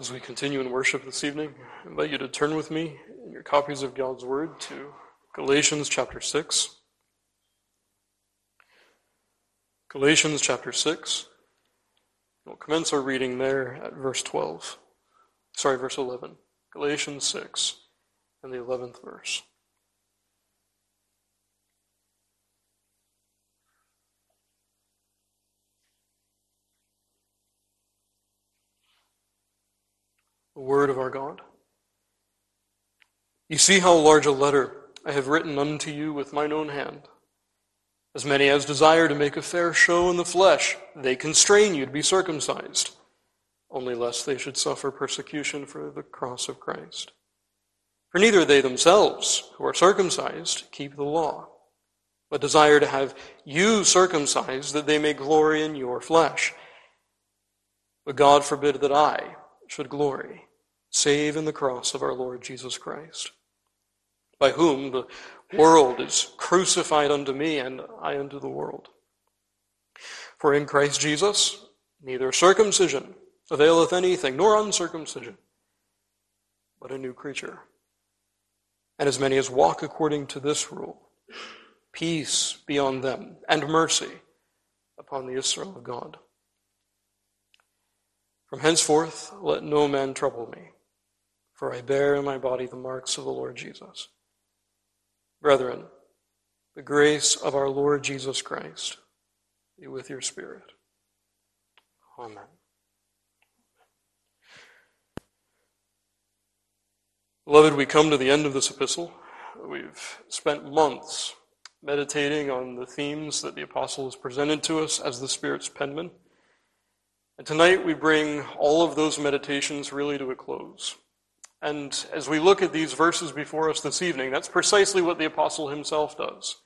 As we continue in worship this evening, I invite you to turn with me in your copies of God's Word to Galatians chapter 6. Galatians chapter 6. We'll commence our reading there at verse 12. Sorry, verse 11. Galatians 6 and the 11th verse. The word of our God. You see how large a letter I have written unto you with mine own hand. As many as desire to make a fair show in the flesh, they constrain you to be circumcised, only lest they should suffer persecution for the cross of Christ. For neither they themselves, who are circumcised, keep the law, but desire to have you circumcised, that they may glory in your flesh. But God forbid that I should glory save in the cross of our Lord Jesus Christ, by whom the world is crucified unto me and I unto the world. For in Christ Jesus, neither circumcision availeth anything, nor uncircumcision, but a new creature. And as many as walk according to this rule, peace be on them, and mercy upon the Israel of God. From henceforth let no man trouble me for I bear in my body the marks of the Lord Jesus. Brethren, the grace of our Lord Jesus Christ be with your spirit. Amen. Beloved, we come to the end of this epistle. We've spent months meditating on the themes that the apostle has presented to us as the Spirit's penman. And tonight we bring all of those meditations really to a close. And as we look at these verses before us this evening, that's precisely what the apostle himself does.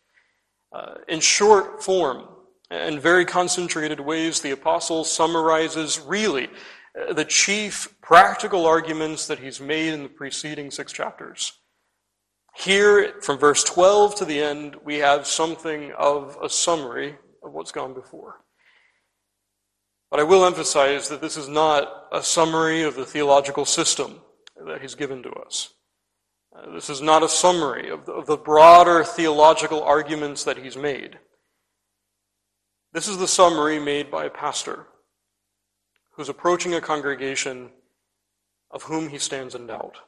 Uh, in short form and very concentrated ways, the apostle summarizes really uh, the chief practical arguments that he's made in the preceding six chapters. Here, from verse 12 to the end, we have something of a summary of what's gone before. But I will emphasize that this is not a summary of the theological system that he's given to us. Uh, this is not a summary of the, of the broader theological arguments that he's made. This is the summary made by a pastor who's approaching a congregation of whom he stands in doubt.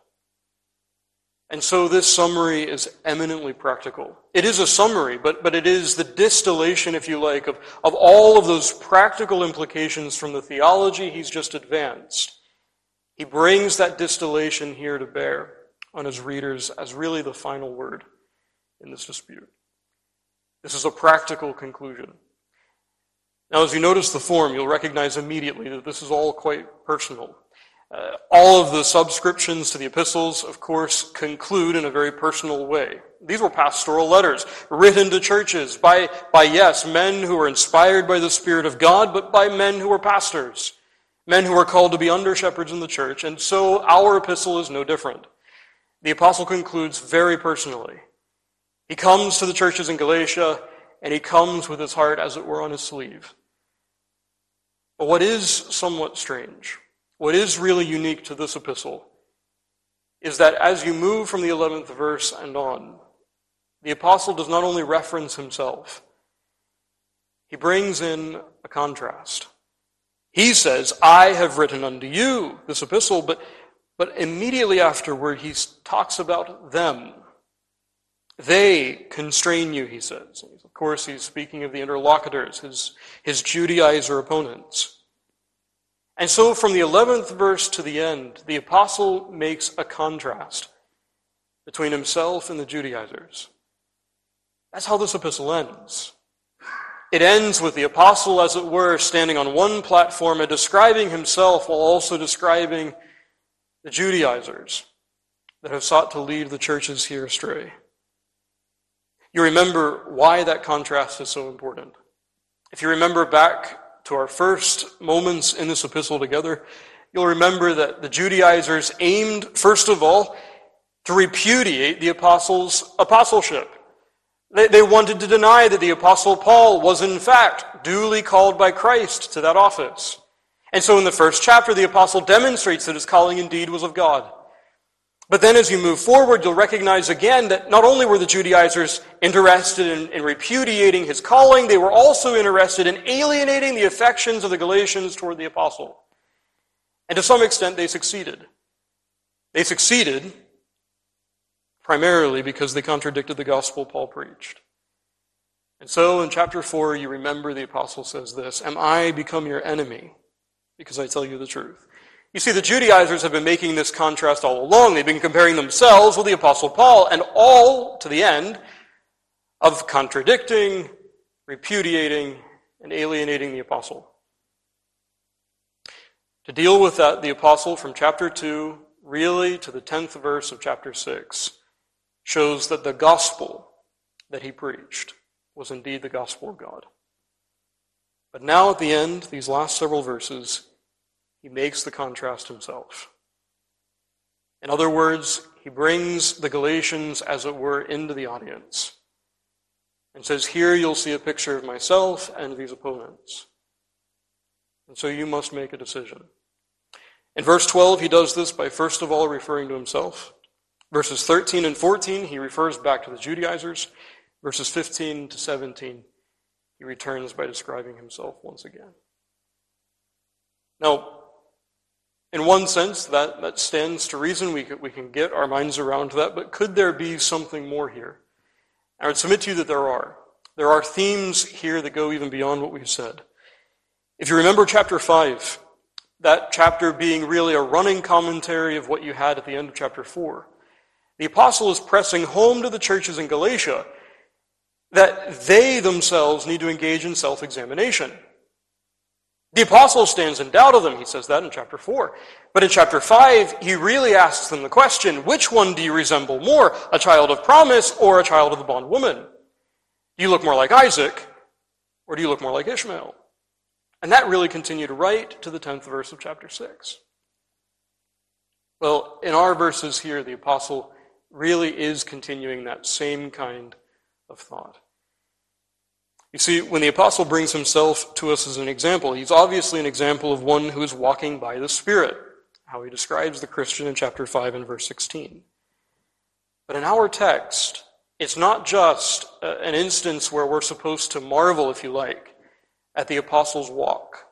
And so this summary is eminently practical. It is a summary, but, but it is the distillation, if you like, of, of all of those practical implications from the theology he's just advanced he brings that distillation here to bear on his readers as really the final word in this dispute. This is a practical conclusion. Now, as you notice the form, you'll recognize immediately that this is all quite personal. Uh, all of the subscriptions to the epistles, of course, conclude in a very personal way. These were pastoral letters written to churches by, by yes, men who were inspired by the Spirit of God, but by men who were pastors men who are called to be under shepherds in the church, and so our epistle is no different. The apostle concludes very personally. He comes to the churches in Galatia, and he comes with his heart, as it were, on his sleeve. But what is somewhat strange, what is really unique to this epistle, is that as you move from the 11th verse and on, the apostle does not only reference himself, he brings in a contrast. He says, I have written unto you this epistle, but, but immediately afterward he talks about them. They constrain you, he says. Of course, he's speaking of the interlocutors, his, his Judaizer opponents. And so from the 11th verse to the end, the apostle makes a contrast between himself and the Judaizers. That's how this epistle ends. It ends with the apostle, as it were, standing on one platform and describing himself while also describing the Judaizers that have sought to lead the churches here astray. You remember why that contrast is so important. If you remember back to our first moments in this epistle together, you'll remember that the Judaizers aimed, first of all, to repudiate the apostles' apostleship. They, they wanted to deny that the Apostle Paul was, in fact, duly called by Christ to that office. And so in the first chapter, the apostle demonstrates that his calling indeed was of God. But then as you move forward, you'll recognize again that not only were the Judaizers interested in, in, repudiating his calling, they were also interested in alienating the affections of the Galatians toward the apostle. And to some extent, they succeeded. They succeeded primarily because they contradicted the gospel Paul preached. And so in chapter 4, you remember the apostle says this Am I become your enemy because I tell you the truth? You see, the Judaizers have been making this contrast all along. They've been comparing themselves with the Apostle Paul, and all to the end of contradicting, repudiating, and alienating the Apostle. To deal with that, the Apostle from chapter 2, really to the 10th verse of chapter 6, shows that the gospel that he preached was indeed the gospel of God. But now at the end, these last several verses, he makes the contrast himself. In other words, he brings the Galatians, as it were, into the audience and says, Here you'll see a picture of myself and these opponents. And so you must make a decision. In verse 12, he does this by first of all referring to himself. Verses 13 and 14, he refers back to the Judaizers. Verses 15 to 17, he returns by describing himself once again. Now, in one sense, that, that stands to reason. We, we can get our minds around that. But could there be something more here? I would submit to you that there are. There are themes here that go even beyond what we've said. If you remember chapter 5, that chapter being really a running commentary of what you had at the end of chapter 4, the apostle is pressing home to the churches in Galatia that they themselves need to engage in self examination. The apostle stands in doubt of them. He says that in chapter 4. But in chapter 5, he really asks them the question which one do you resemble more, a child of promise or a child of the bondwoman? Do you look more like Isaac or do you look more like Ishmael? And that really continued right to the 10th verse of chapter 6. Well, in our verses here, the apostle really is continuing that same kind of thought. You see, when the apostle brings himself to us as an example, he's obviously an example of one who is walking by the Spirit, how he describes the Christian in chapter 5 and verse 16. But in our text, it's not just uh, an instance where we're supposed to marvel, if you like, at the apostle's walk,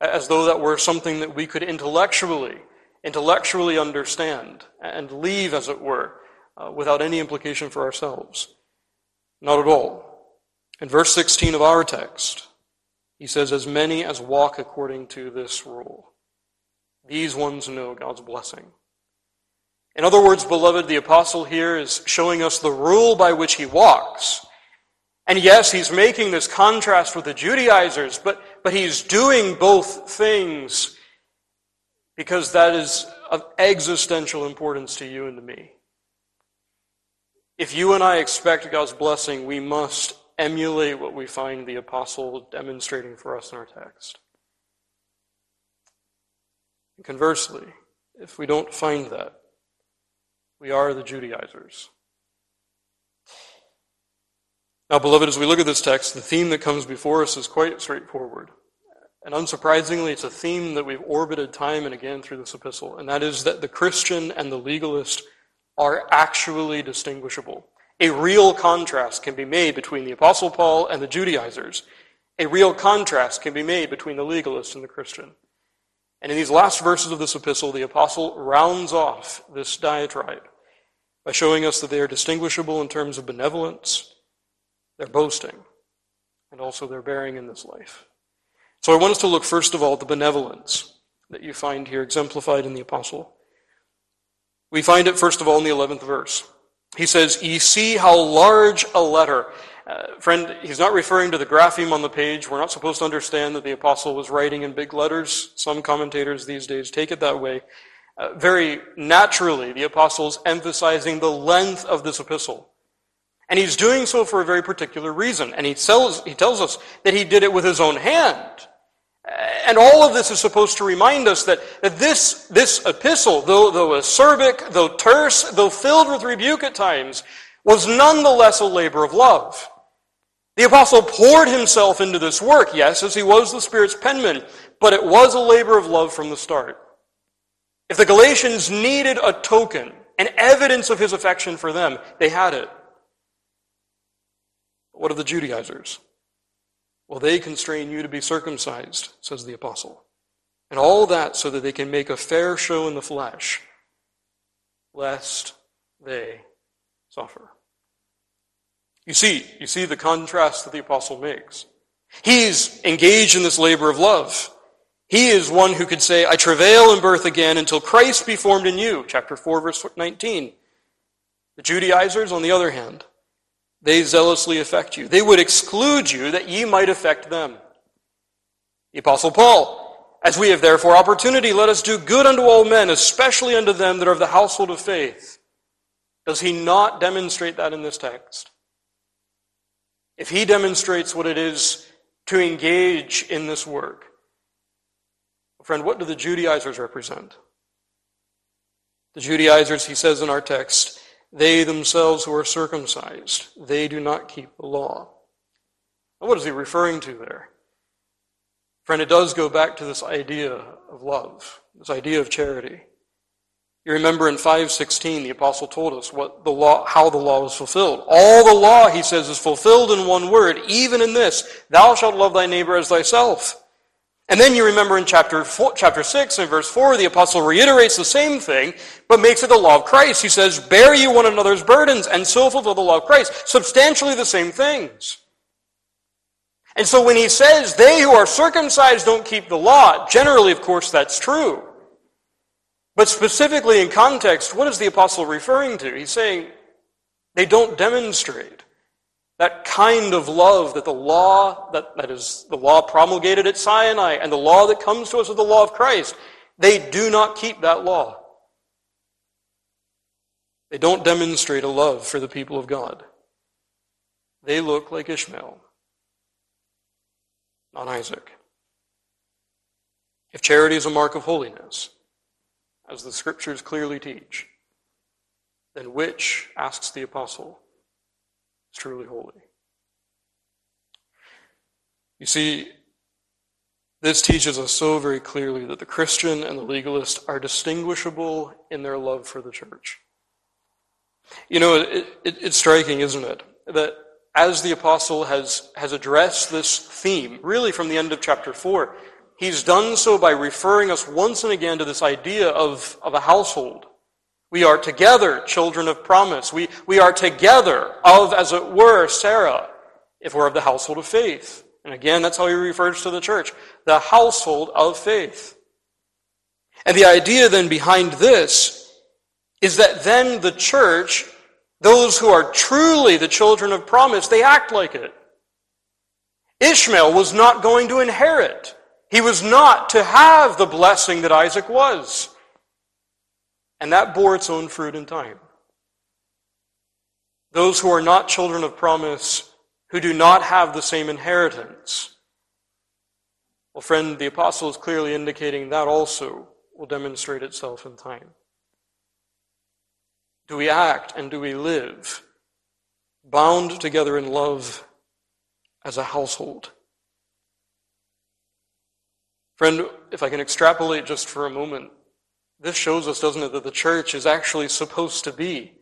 as though that were something that we could intellectually, intellectually understand and leave, as it were, uh, without any implication for ourselves. Not at all. In verse 16 of our text, he says, As many as walk according to this rule, these ones know God's blessing. In other words, beloved, the apostle here is showing us the rule by which he walks. And yes, he's making this contrast with the Judaizers, but, but he's doing both things because that is of existential importance to you and to me. If you and I expect God's blessing, we must emulate what we find the apostle demonstrating for us in our text. Conversely, if we don't find that, we are the Judaizers. Now, beloved, as we look at this text, the theme that comes before us is quite straightforward. And unsurprisingly, it's a theme that we've orbited time and again through this epistle, and that is that the Christian and the legalist are actually distinguishable. A real contrast can be made between the Apostle Paul and the Judaizers. A real contrast can be made between the legalist and the Christian. And in these last verses of this epistle, the apostle rounds off this diatribe by showing us that they are distinguishable in terms of benevolence, their boasting, and also their bearing in this life. So I want us to look first of all at the benevolence that you find here exemplified in the apostle. We find it first of all in the 11th verse. He says, Ye see how large a letter. Uh, friend, he's not referring to the grapheme on the page. We're not supposed to understand that the apostle was writing in big letters. Some commentators these days take it that way. Uh, very naturally, the apostle is emphasizing the length of this epistle. And he's doing so for a very particular reason. And he tells, he tells us that he did it with his own hand. And all of this is supposed to remind us that, this, this epistle, though, though acerbic, though terse, though filled with rebuke at times, was nonetheless a labor of love. The apostle poured himself into this work, yes, as he was the Spirit's penman, but it was a labor of love from the start. If the Galatians needed a token, an evidence of his affection for them, they had it. What of the Judaizers? Well, they constrain you to be circumcised, says the apostle. And all that so that they can make a fair show in the flesh, lest they suffer. You see, you see the contrast that the apostle makes. He's engaged in this labor of love. He is one who could say, I travail in birth again until Christ be formed in you. Chapter 4, verse 19. The Judaizers, on the other hand, they zealously affect you. They would exclude you that ye might affect them. The Apostle Paul, as we have therefore opportunity, let us do good unto all men, especially unto them that are of the household of faith. Does he not demonstrate that in this text? If he demonstrates what it is to engage in this work, friend, what do the Judaizers represent? The Judaizers, he says in our text, they themselves who are circumcised, they do not keep the law. Now, what is he referring to there? Friend, it does go back to this idea of love, this idea of charity. You remember in 516, the apostle told us what the law, how the law was fulfilled. All the law, he says, is fulfilled in one word, even in this, thou shalt love thy neighbor as thyself. And then you remember in chapter, four, chapter 6 and verse 4, the apostle reiterates the same thing, but makes it the law of Christ. He says, bear you one another's burdens and so fulfill the law of Christ. Substantially the same things. And so when he says, they who are circumcised don't keep the law, generally, of course, that's true. But specifically in context, what is the apostle referring to? He's saying they don't demonstrate that kind of love that the law, that, that is the law promulgated at Sinai and the law that comes to us with the law of Christ, they do not keep that law. They don't demonstrate a love for the people of God. They look like Ishmael, not Isaac. If charity is a mark of holiness, as the scriptures clearly teach, then which, asks the apostle, is truly holy? You see, this teaches us so very clearly that the Christian and the legalist are distinguishable in their love for the church. You know, it, it, it's striking, isn't it, that as the apostle has, has addressed this theme, really from the end of chapter 4, he's done so by referring us once and again to this idea of, of a household. We are together children of promise. We, we are together of, as it were, Sarah, if we're of the household of faith. And again, that's how he refers to the church the household of faith. And the idea then behind this is that then the church, those who are truly the children of promise, they act like it. Ishmael was not going to inherit he was not to have the blessing that Isaac was. And that bore its own fruit in time. Those who are not children of promise, who do not have the same inheritance. Well, friend, the apostle is clearly indicating that also will demonstrate itself in time. Do we act and do we live bound together in love as a household? Friend, if I can extrapolate just for a moment, this shows us, doesn't it, that the church is actually supposed to be.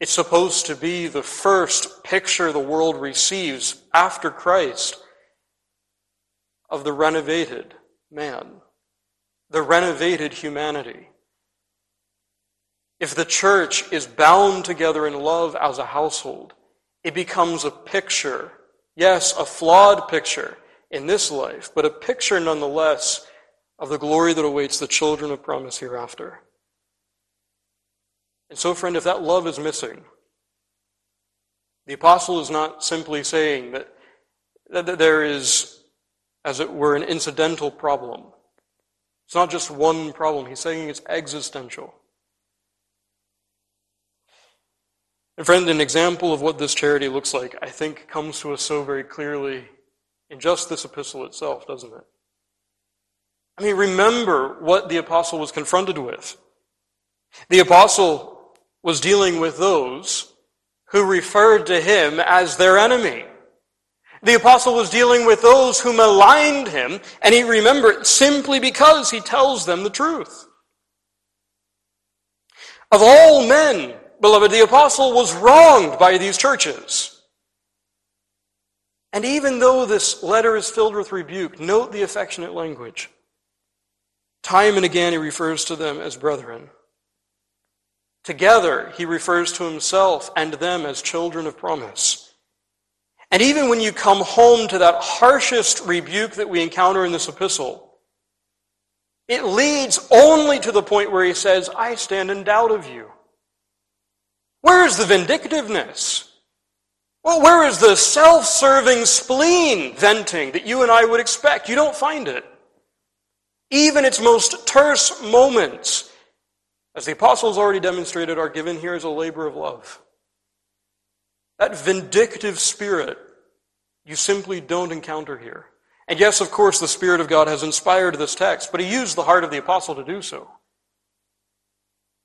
It's supposed to be the first picture the world receives after Christ of the renovated man, the renovated humanity. If the church is bound together in love as a household, it becomes a picture, yes, a flawed picture, in this life, but a picture nonetheless of the glory that awaits the children of promise hereafter. And so, friend, if that love is missing, the apostle is not simply saying that, that there is, as it were, an incidental problem. It's not just one problem. He's saying it's existential. And friend, an example of what this charity looks like, I think, comes to us so very clearly in just this epistle itself, doesn't it? I mean, remember what the apostle was confronted with. The apostle was dealing with those who referred to him as their enemy. The apostle was dealing with those who maligned him, and he remembered simply because he tells them the truth. Of all men, beloved, the apostle was wronged by these churches. And even though this letter is filled with rebuke, note the affectionate language. Time and again he refers to them as brethren. Together he refers to himself and them as children of promise. And even when you come home to that harshest rebuke that we encounter in this epistle, it leads only to the point where he says, I stand in doubt of you. Where is the vindictiveness? Well, where is the self serving spleen venting that you and I would expect? You don't find it. Even its most terse moments, as the apostles already demonstrated, are given here as a labor of love. That vindictive spirit you simply don't encounter here. And yes, of course, the Spirit of God has inspired this text, but he used the heart of the apostle to do so.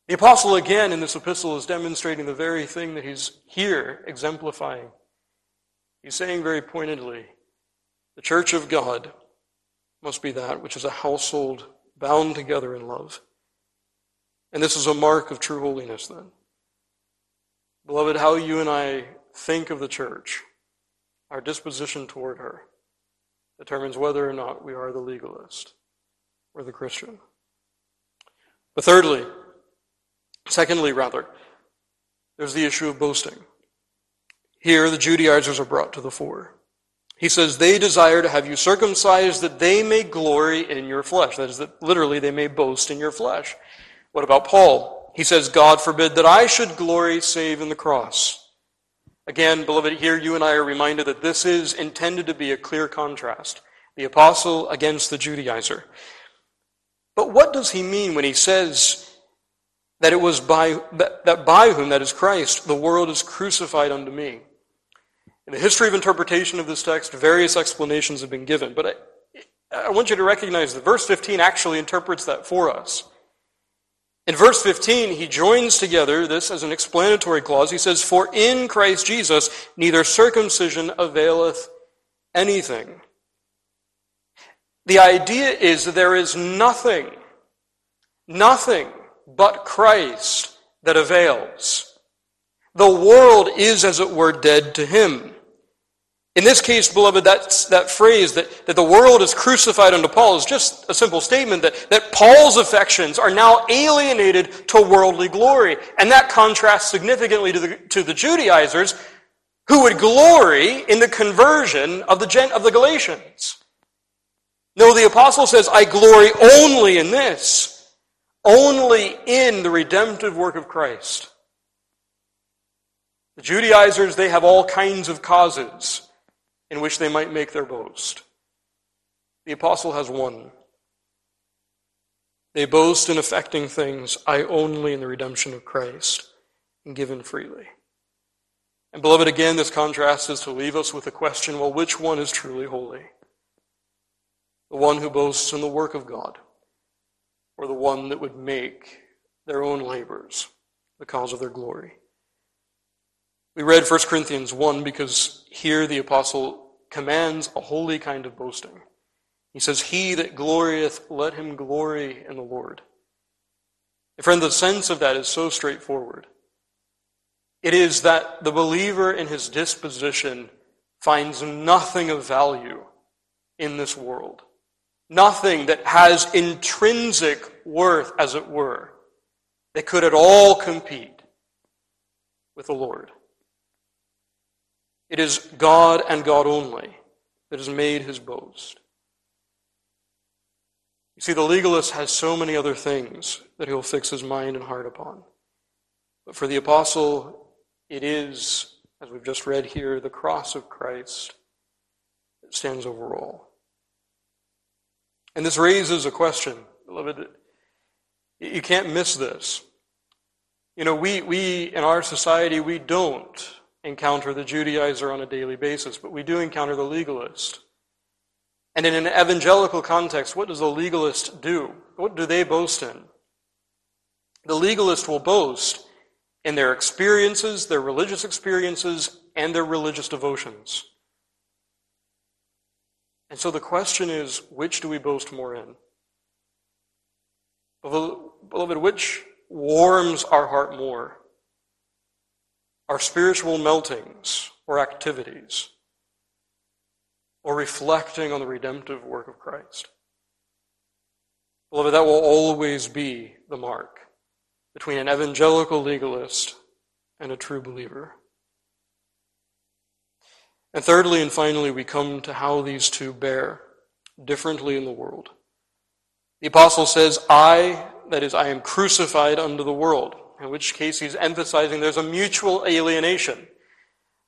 The apostle, again, in this epistle, is demonstrating the very thing that he's here exemplifying. He's saying very pointedly the church of God must be that which is a household bound together in love. And this is a mark of true holiness, then. Beloved, how you and I think of the church, our disposition toward her, determines whether or not we are the legalist or the Christian. But thirdly, secondly, rather, there's the issue of boasting. Here, the Judaizers are brought to the fore. He says, They desire to have you circumcised that they may glory in your flesh. That is, that literally they may boast in your flesh. What about Paul? He says, God forbid that I should glory save in the cross. Again, beloved, here you and I are reminded that this is intended to be a clear contrast. The apostle against the Judaizer. But what does he mean when he says that it was by, that, by whom, that is Christ, the world is crucified unto me? In the history of interpretation of this text, various explanations have been given, but I, I want you to recognize that verse 15 actually interprets that for us. In verse 15, he joins together this as an explanatory clause. He says, For in Christ Jesus neither circumcision availeth anything. The idea is that there is nothing, nothing but Christ that avails. The world is, as it were, dead to him. In this case, beloved, that's, that phrase that, that the world is crucified unto Paul is just a simple statement that, that Paul's affections are now alienated to worldly glory. And that contrasts significantly to the, to the Judaizers who would glory in the conversion of the, Gent of the Galatians. No, the apostle says, I glory only in this, only in the redemptive work of Christ. The Judaizers, they have all kinds of causes in which they might make their boast. The apostle has one. They boast in effecting things I only in the redemption of Christ, and given freely. And beloved, again, this contrast is to leave us with the question well, which one is truly holy? The one who boasts in the work of God, or the one that would make their own labors the cause of their glory? We read 1 Corinthians 1 because here the apostle commands a holy kind of boasting. He says, He that glorieth, let him glory in the Lord. And friend, the sense of that is so straightforward. It is that the believer in his disposition finds nothing of value in this world. Nothing that has intrinsic worth, as it were, that could at all compete with the Lord. It is God and God only that has made his boast. You see, the legalist has so many other things that he'll fix his mind and heart upon. But for the apostle, it is, as we've just read here, the cross of Christ that stands over all. And this raises a question, beloved. You can't miss this. You know, we, we in our society, we don't encounter the Judaizer on a daily basis, but we do encounter the legalist. And in an evangelical context, what does the legalist do? What do they boast in? The legalist will boast in their experiences, their religious experiences, and their religious devotions. And so the question is which do we boast more in? Beloved, which warms our heart more? Our spiritual meltings or activities? Or reflecting on the redemptive work of Christ? Beloved, that will always be the mark between an evangelical legalist and a true believer. And thirdly and finally, we come to how these two bear differently in the world. The apostle says, I, that is, I am crucified unto the world, in which case he's emphasizing there's a mutual alienation.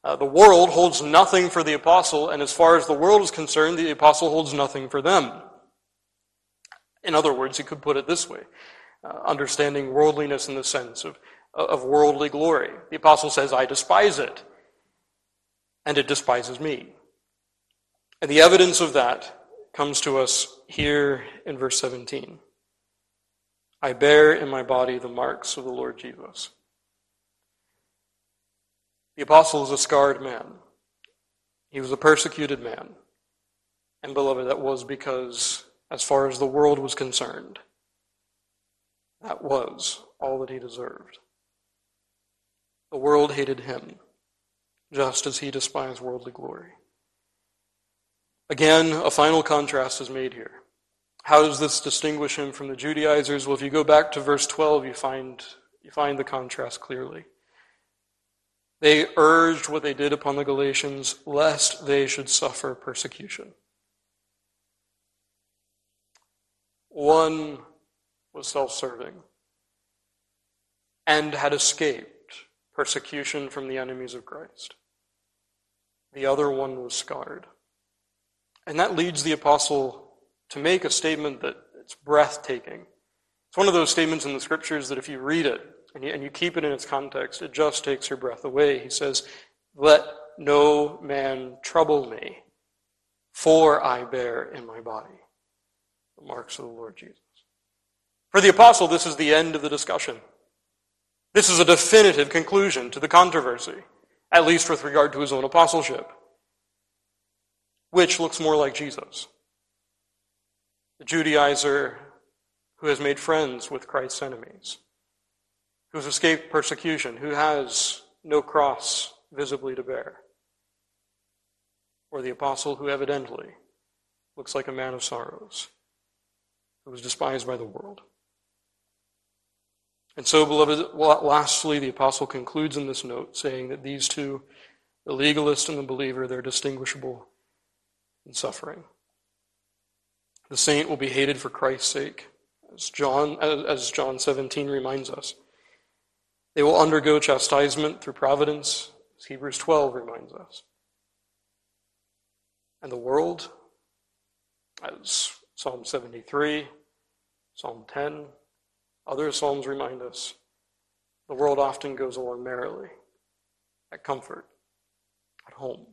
Uh, the world holds nothing for the apostle, and as far as the world is concerned, the apostle holds nothing for them. In other words, he could put it this way uh, understanding worldliness in the sense of, of worldly glory. The apostle says, I despise it, and it despises me. And the evidence of that comes to us here in verse 17. I bear in my body the marks of the Lord Jesus. The apostle is a scarred man. He was a persecuted man. And beloved, that was because, as far as the world was concerned, that was all that he deserved. The world hated him, just as he despised worldly glory. Again, a final contrast is made here. How does this distinguish him from the Judaizers? Well, if you go back to verse 12, you find, you find the contrast clearly. They urged what they did upon the Galatians, lest they should suffer persecution. One was self serving and had escaped persecution from the enemies of Christ. The other one was scarred. And that leads the apostle to make a statement that it's breathtaking. It's one of those statements in the scriptures that if you read it and you, and you keep it in its context, it just takes your breath away. He says, Let no man trouble me, for I bear in my body the marks of the Lord Jesus. For the apostle, this is the end of the discussion. This is a definitive conclusion to the controversy, at least with regard to his own apostleship. Which looks more like Jesus? The Judaizer who has made friends with Christ's enemies, who has escaped persecution, who has no cross visibly to bear. Or the apostle who evidently looks like a man of sorrows, who was despised by the world. And so, beloved, lastly, the apostle concludes in this note saying that these two, the legalist and the believer, they're distinguishable in suffering. The saint will be hated for Christ's sake, as John, as John 17 reminds us. They will undergo chastisement through providence, as Hebrews 12 reminds us. And the world, as Psalm 73, Psalm 10, other Psalms remind us, the world often goes along merrily, at comfort, at home.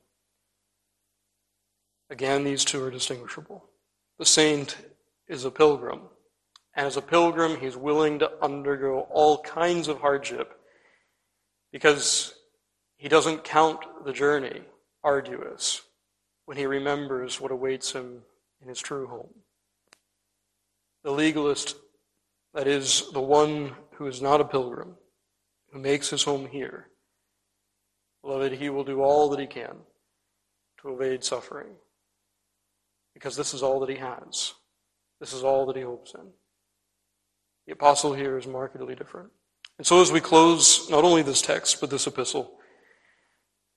Again, these two are distinguishable. The saint is a pilgrim. And as a pilgrim, he's willing to undergo all kinds of hardship because he doesn't count the journey arduous when he remembers what awaits him in his true home. The legalist, that is, the one who is not a pilgrim, who makes his home here, beloved, he will do all that he can to evade suffering because this is all that he has. This is all that he hopes in. The apostle here is markedly different. And so, as we close not only this text, but this epistle,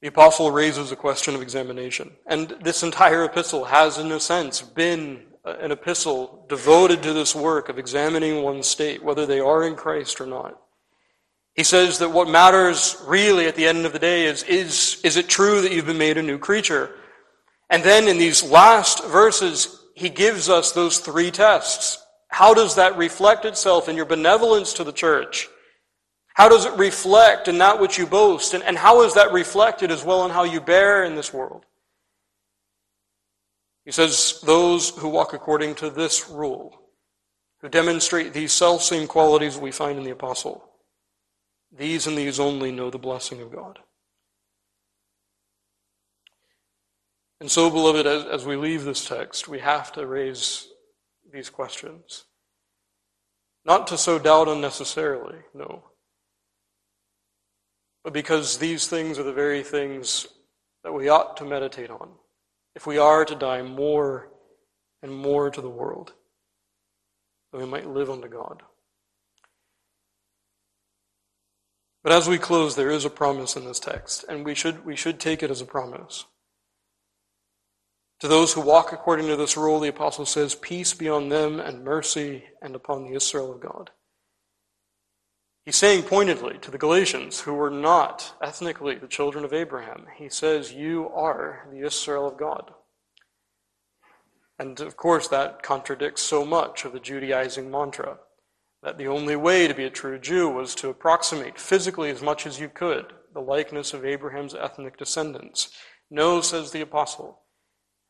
the apostle raises a question of examination. And this entire epistle has, in a sense, been an epistle devoted to this work of examining one's state, whether they are in Christ or not. He says that what matters really at the end of the day is, is, is it true that you've been made a new creature? And then in these last verses, he gives us those three tests. How does that reflect itself in your benevolence to the church? How does it reflect in that which you boast? And, and how is that reflected as well in how you bear in this world? He says, Those who walk according to this rule, who demonstrate these self same qualities we find in the apostle, these and these only know the blessing of God. And so, beloved, as, as we leave this text, we have to raise these questions. Not to sow doubt unnecessarily, no. But because these things are the very things that we ought to meditate on if we are to die more and more to the world, that we might live unto God. But as we close, there is a promise in this text, and we should, we should take it as a promise. To those who walk according to this rule, the apostle says, Peace be on them and mercy and upon the Israel of God. He's saying pointedly to the Galatians, who were not ethnically the children of Abraham, he says, You are the Israel of God. And of course, that contradicts so much of the Judaizing mantra that the only way to be a true Jew was to approximate physically as much as you could the likeness of Abraham's ethnic descendants. No, says the apostle.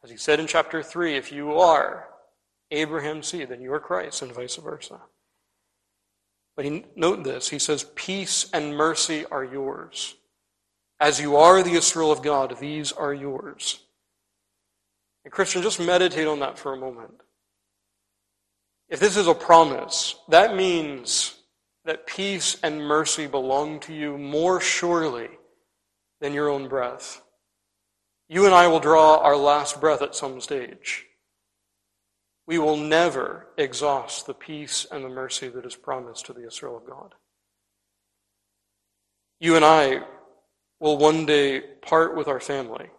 As he said in chapter 3, if you are Abraham's seed, then you are Christ, and vice versa. But he, note this he says, Peace and mercy are yours. As you are the Israel of God, these are yours. And Christian, just meditate on that for a moment. If this is a promise, that means that peace and mercy belong to you more surely than your own breath. You and I will draw our last breath at some stage. We will never exhaust the peace and the mercy that is promised to the Israel of God. You and I will one day part with our family,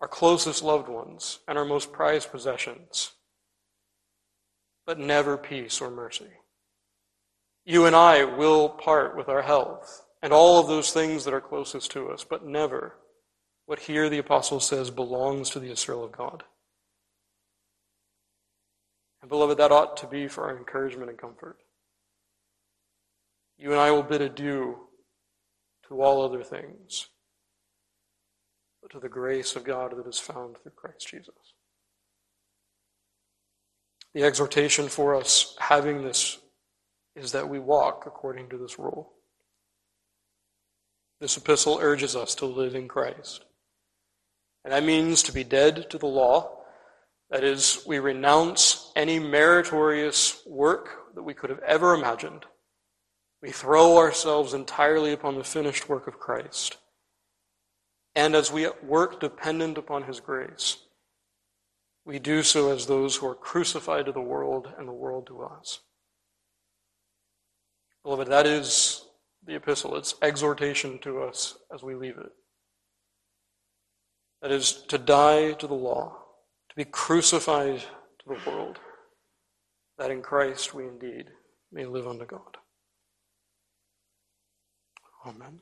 our closest loved ones, and our most prized possessions but never peace or mercy. You and I will part with our health and all of those things that are closest to us, but never what here the apostle says belongs to the Israel of God. And beloved, that ought to be for our encouragement and comfort. You and I will bid adieu to all other things, but to the grace of God that is found through Christ Jesus. The exhortation for us having this is that we walk according to this rule. This epistle urges us to live in Christ. And that means to be dead to the law. That is, we renounce any meritorious work that we could have ever imagined. We throw ourselves entirely upon the finished work of Christ. And as we work dependent upon his grace, we do so as those who are crucified to the world and the world to us. Beloved, that is the epistle. It's exhortation to us as we leave it. That is to die to the law, to be crucified to the world, that in Christ we indeed may live unto God. Amen.